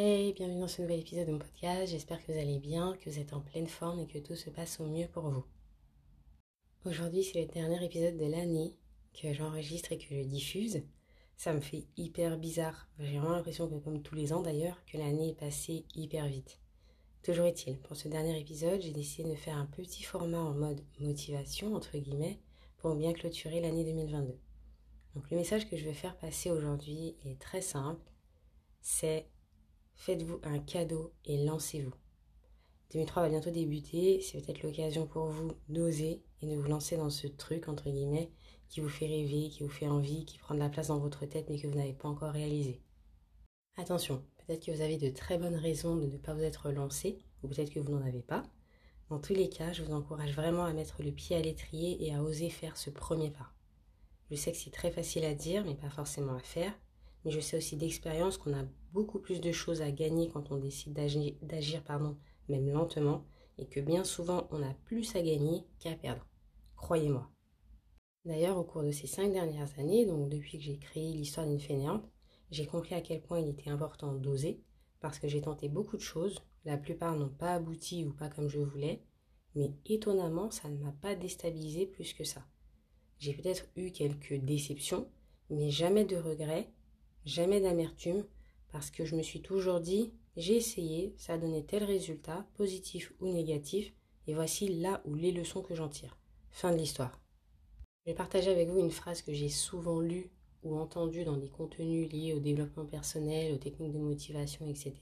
Hey, bienvenue dans ce nouvel épisode de mon podcast. J'espère que vous allez bien, que vous êtes en pleine forme et que tout se passe au mieux pour vous. Aujourd'hui, c'est le dernier épisode de l'année que j'enregistre et que je diffuse. Ça me fait hyper bizarre. J'ai vraiment l'impression que, comme tous les ans d'ailleurs, que l'année est passée hyper vite. Toujours est-il, pour ce dernier épisode, j'ai décidé de faire un petit format en mode motivation, entre guillemets, pour bien clôturer l'année 2022. Donc le message que je veux faire passer aujourd'hui est très simple. C'est faites-vous un cadeau et lancez-vous. 2003 va bientôt débuter, c'est peut-être l'occasion pour vous d'oser et de vous lancer dans ce truc, entre guillemets, qui vous fait rêver, qui vous fait envie, qui prend de la place dans votre tête mais que vous n'avez pas encore réalisé. Attention, peut-être que vous avez de très bonnes raisons de ne pas vous être lancé, ou peut-être que vous n'en avez pas. Dans tous les cas, je vous encourage vraiment à mettre le pied à l'étrier et à oser faire ce premier pas. Je sais que c'est très facile à dire, mais pas forcément à faire. Mais je sais aussi d'expérience qu'on a beaucoup plus de choses à gagner quand on décide d'agir, pardon, même lentement, et que bien souvent on a plus à gagner qu'à perdre. Croyez-moi. D'ailleurs, au cours de ces cinq dernières années, donc depuis que j'ai créé l'histoire d'une fainéante, j'ai compris à quel point il était important d'oser, parce que j'ai tenté beaucoup de choses, la plupart n'ont pas abouti ou pas comme je voulais, mais étonnamment, ça ne m'a pas déstabilisé plus que ça. J'ai peut-être eu quelques déceptions, mais jamais de regrets, jamais d'amertume, parce que je me suis toujours dit, j'ai essayé, ça a donné tel résultat, positif ou négatif, et voici là où les leçons que j'en tire. Fin de l'histoire. Je vais partager avec vous une phrase que j'ai souvent lue ou entendue dans des contenus liés au développement personnel, aux techniques de motivation, etc.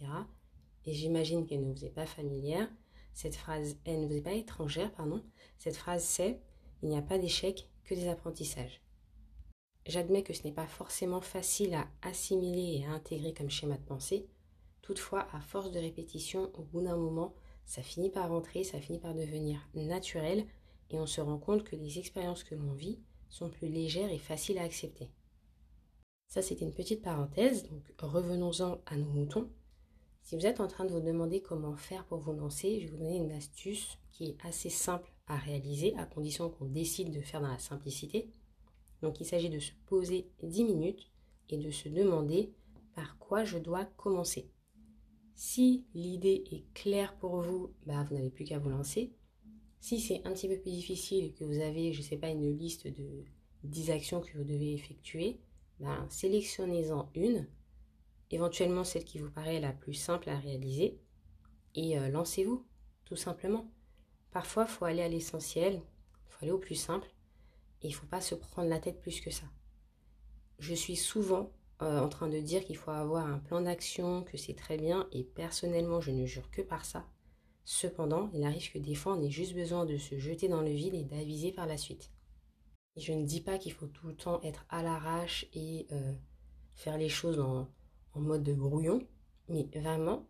Et j'imagine qu'elle ne vous est pas familière. Cette phrase, elle ne vous est pas étrangère, pardon. Cette phrase c'est il n'y a pas d'échec que des apprentissages. J'admets que ce n'est pas forcément facile à assimiler et à intégrer comme schéma de pensée. Toutefois, à force de répétition, au bout d'un moment, ça finit par rentrer, ça finit par devenir naturel et on se rend compte que les expériences que l'on vit sont plus légères et faciles à accepter. Ça, c'était une petite parenthèse, donc revenons-en à nos moutons. Si vous êtes en train de vous demander comment faire pour vous lancer, je vais vous donner une astuce qui est assez simple à réaliser, à condition qu'on décide de faire dans la simplicité. Donc il s'agit de se poser 10 minutes et de se demander par quoi je dois commencer. Si l'idée est claire pour vous, bah, vous n'avez plus qu'à vous lancer. Si c'est un petit peu plus difficile et que vous avez, je ne sais pas, une liste de 10 actions que vous devez effectuer, bah, sélectionnez-en une, éventuellement celle qui vous paraît la plus simple à réaliser, et euh, lancez-vous, tout simplement. Parfois, il faut aller à l'essentiel, il faut aller au plus simple, il ne faut pas se prendre la tête plus que ça. Je suis souvent euh, en train de dire qu'il faut avoir un plan d'action, que c'est très bien, et personnellement, je ne jure que par ça. Cependant, il arrive que des fois, on ait juste besoin de se jeter dans le vide et d'aviser par la suite. Je ne dis pas qu'il faut tout le temps être à l'arrache et euh, faire les choses en, en mode de brouillon, mais vraiment,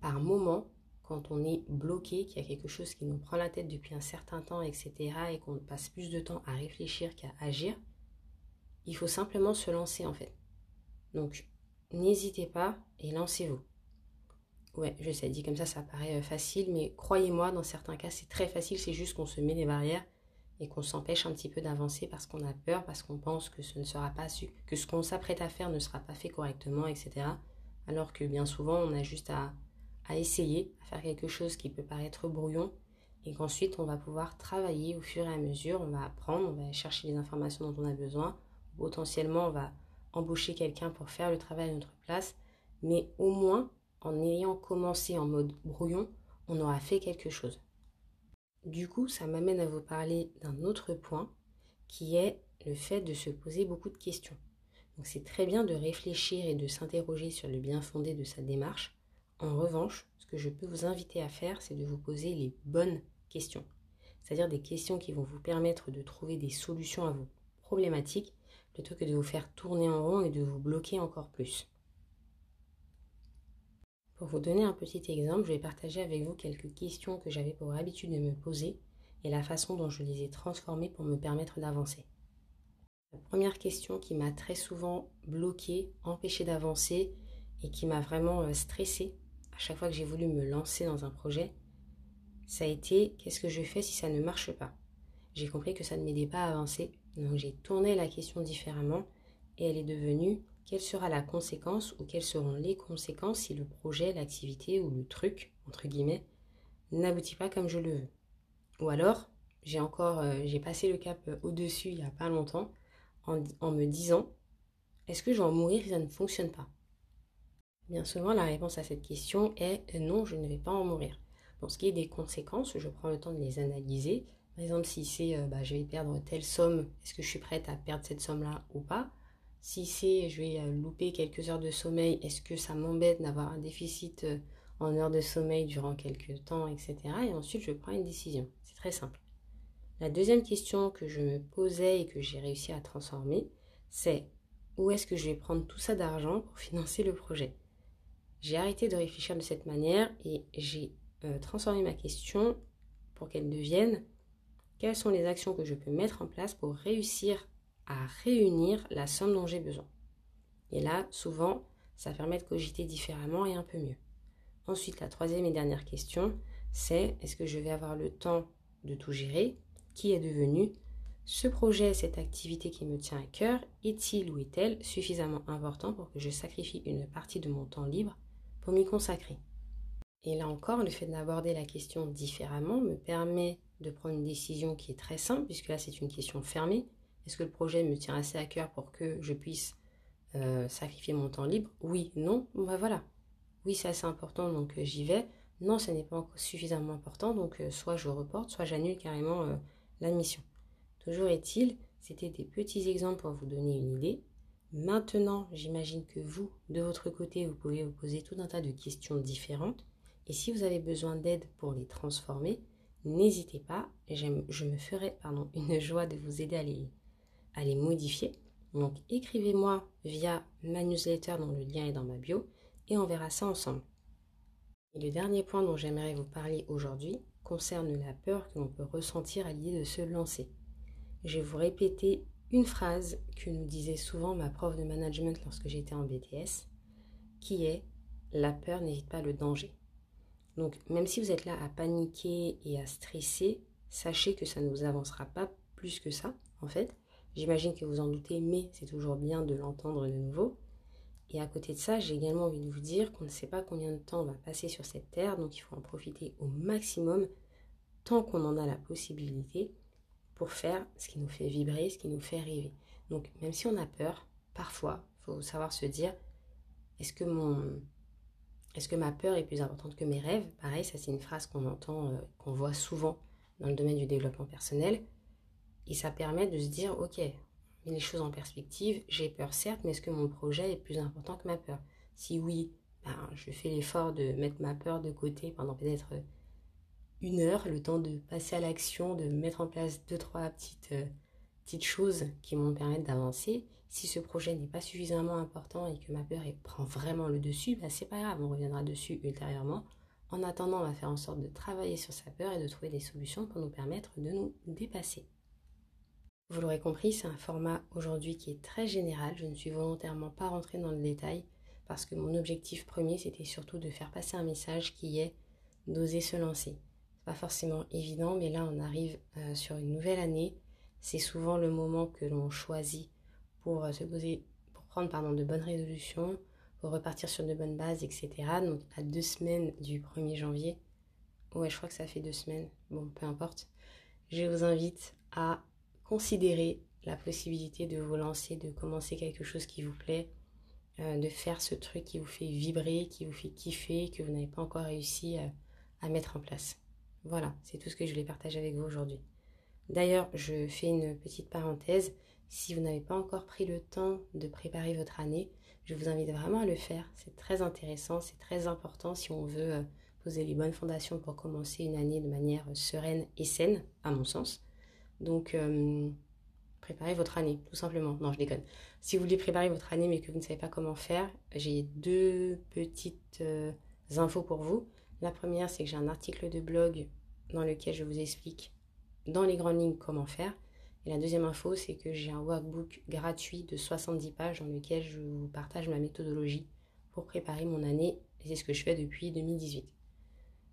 par moment, quand on est bloqué, qu'il y a quelque chose qui nous prend la tête depuis un certain temps, etc., et qu'on passe plus de temps à réfléchir qu'à agir, il faut simplement se lancer en fait. Donc, n'hésitez pas et lancez-vous. Ouais, je sais, dit comme ça, ça paraît euh, facile, mais croyez-moi, dans certains cas, c'est très facile, c'est juste qu'on se met des barrières et qu'on s'empêche un petit peu d'avancer parce qu'on a peur, parce qu'on pense que ce ne sera pas su, que ce qu'on s'apprête à faire ne sera pas fait correctement, etc. Alors que bien souvent, on a juste à à essayer, à faire quelque chose qui peut paraître brouillon, et qu'ensuite on va pouvoir travailler au fur et à mesure, on va apprendre, on va chercher les informations dont on a besoin, potentiellement on va embaucher quelqu'un pour faire le travail à notre place, mais au moins en ayant commencé en mode brouillon, on aura fait quelque chose. Du coup, ça m'amène à vous parler d'un autre point qui est le fait de se poser beaucoup de questions. Donc c'est très bien de réfléchir et de s'interroger sur le bien fondé de sa démarche, en revanche, ce que je peux vous inviter à faire, c'est de vous poser les bonnes questions. C'est-à-dire des questions qui vont vous permettre de trouver des solutions à vos problématiques plutôt que de vous faire tourner en rond et de vous bloquer encore plus. Pour vous donner un petit exemple, je vais partager avec vous quelques questions que j'avais pour habitude de me poser et la façon dont je les ai transformées pour me permettre d'avancer. La première question qui m'a très souvent bloqué, empêché d'avancer et qui m'a vraiment euh, stressée, à chaque fois que j'ai voulu me lancer dans un projet, ça a été qu'est-ce que je fais si ça ne marche pas? J'ai compris que ça ne m'aidait pas à avancer, donc j'ai tourné la question différemment et elle est devenue quelle sera la conséquence ou quelles seront les conséquences si le projet, l'activité ou le truc, entre guillemets, n'aboutit pas comme je le veux? Ou alors, j'ai encore, euh, passé le cap euh, au-dessus il n'y a pas longtemps en, en me disant, est-ce que je vais en mourir si ça ne fonctionne pas? Bien souvent, la réponse à cette question est non, je ne vais pas en mourir. Pour ce qui est des conséquences, je prends le temps de les analyser. Par exemple, si c'est bah, je vais perdre telle somme, est-ce que je suis prête à perdre cette somme-là ou pas? Si c'est je vais euh, louper quelques heures de sommeil, est-ce que ça m'embête d'avoir un déficit euh, en heures de sommeil durant quelques temps, etc. Et ensuite, je prends une décision. C'est très simple. La deuxième question que je me posais et que j'ai réussi à transformer, c'est où est-ce que je vais prendre tout ça d'argent pour financer le projet? J'ai arrêté de réfléchir de cette manière et j'ai euh, transformé ma question pour qu'elle devienne quelles sont les actions que je peux mettre en place pour réussir à réunir la somme dont j'ai besoin? Et là, souvent, ça permet de cogiter différemment et un peu mieux. Ensuite, la troisième et dernière question, c'est est-ce que je vais avoir le temps de tout gérer? Qui est devenu? Ce projet, cette activité qui me tient à cœur, est-il ou est-elle suffisamment important pour que je sacrifie une partie de mon temps libre pour m'y consacrer Et là encore, le fait d'aborder la question différemment me permet de prendre une décision qui est très simple, puisque là c'est une question fermée, est-ce que le projet me tient assez à cœur pour que je puisse euh, sacrifier mon temps libre? Oui, non, ben voilà. Oui, c'est assez important, donc euh, j'y vais. Non, ce n'est pas suffisamment important, donc euh, soit je reporte, soit j'annule carrément la mission. Toujours est-il, c'était des petits exemples pour vous donner une idée. Maintenant, j'imagine que vous, de votre côté, vous pouvez vous poser tout un tas de questions différentes. Et si vous avez besoin d'aide pour les transformer, n'hésitez pas. Je me ferai pardon, une joie de vous aider à les, modifier. Donc écrivez-moi via ma newsletter dont le lien est dans ma bio et on verra ça ensemble. Et le dernier point dont j'aimerais vous parler aujourd'hui concerne la peur que l'on peut ressentir à l'idée de se lancer. Je vais vous répéter une phrase que nous disait souvent ma prof de management lorsque j'étais en BTS, qui est la peur n'évite pas le danger. Donc même si vous êtes là à paniquer et à stresser, sachez que ça ne vous avancera pas plus que ça, en fait, J'imagine que vous en doutez, mais c'est toujours bien de l'entendre de nouveau. Et à côté de ça, j'ai également envie de vous dire qu'on ne sait pas combien de temps on va passer sur cette terre, donc il faut en profiter au maximum tant qu'on en a la possibilité pour faire ce qui nous fait vibrer, ce qui nous fait rêver. Donc même si on a peur, parfois, il faut savoir se dire, est-ce que mon... Est-ce que ma peur est plus importante que mes rêves? Pareil, ça c'est une phrase qu'on entend, euh, qu'on voit souvent dans le domaine du développement personnel. Et ça permet de se dire, ok, les choses en perspective, j'ai peur certes, mais est-ce que mon projet est plus important que ma peur? Si oui, ben, je fais l'effort de mettre ma peur de côté pendant peut-être une heure, le temps de passer à l'action, de mettre en place deux, trois petites, euh, petites choses qui vont me permettre d'avancer. Si ce projet n'est pas suffisamment important et que ma peur prend vraiment le dessus, ben, c'est pas grave, on reviendra dessus ultérieurement. En attendant, on va faire en sorte de travailler sur sa peur et de trouver des solutions pour nous permettre de nous dépasser. Vous l'aurez compris, c'est un format aujourd'hui qui est très général. Je ne suis volontairement pas rentrée dans le détail parce que mon objectif premier, c'était surtout de faire passer un message qui est d'oser se lancer. Pas forcément évident, mais là, on arrive euh, sur une nouvelle année. C'est souvent le moment que l'on choisit pour euh, se poser, pour prendre pardon, de bonnes résolutions, pour repartir sur de bonnes bases, etc. Donc, à deux semaines du 1er janvier, ouais, je crois que ça fait deux semaines, bon, peu importe, je vous invite à considérez la possibilité de vous lancer, de commencer quelque chose qui vous plaît, euh, de faire ce truc qui vous fait vibrer, qui vous fait kiffer, que vous n'avez pas encore réussi à mettre en place. Voilà, c'est tout ce que je voulais partager avec vous aujourd'hui. D'ailleurs, je fais une petite parenthèse. Si vous n'avez pas encore pris le temps de préparer votre année, je vous invite vraiment à le faire. C'est très intéressant, c'est très important si on veut euh, poser les bonnes fondations pour commencer une année de manière sereine et saine, à mon sens. Donc, euh, préparez votre année, tout simplement. Non, je déconne. Si vous voulez préparer votre année mais que vous ne savez pas comment faire, j'ai deux petites euh, infos pour vous. La première, c'est que j'ai un article de blog dans lequel je vous explique dans les grandes lignes comment faire. Et la deuxième info, c'est que j'ai un workbook gratuit de 70 pages dans lequel je vous partage ma méthodologie pour préparer mon année. C'est ce que je fais depuis 2018.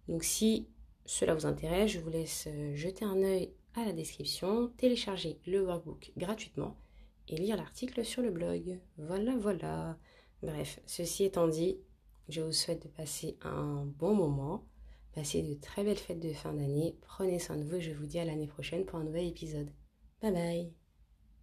Donc si cela vous intéresse, je vous laisse euh, jeter un œil à la description, télécharger le workbook gratuitement et lire l'article sur le blog. Voilà, voilà. Bref, ceci étant dit, je vous souhaite de passer un bon moment, passer de très belles fêtes de fin d'année. Prenez soin de vous, je vous dis à l'année prochaine pour un nouvel épisode. Bye bye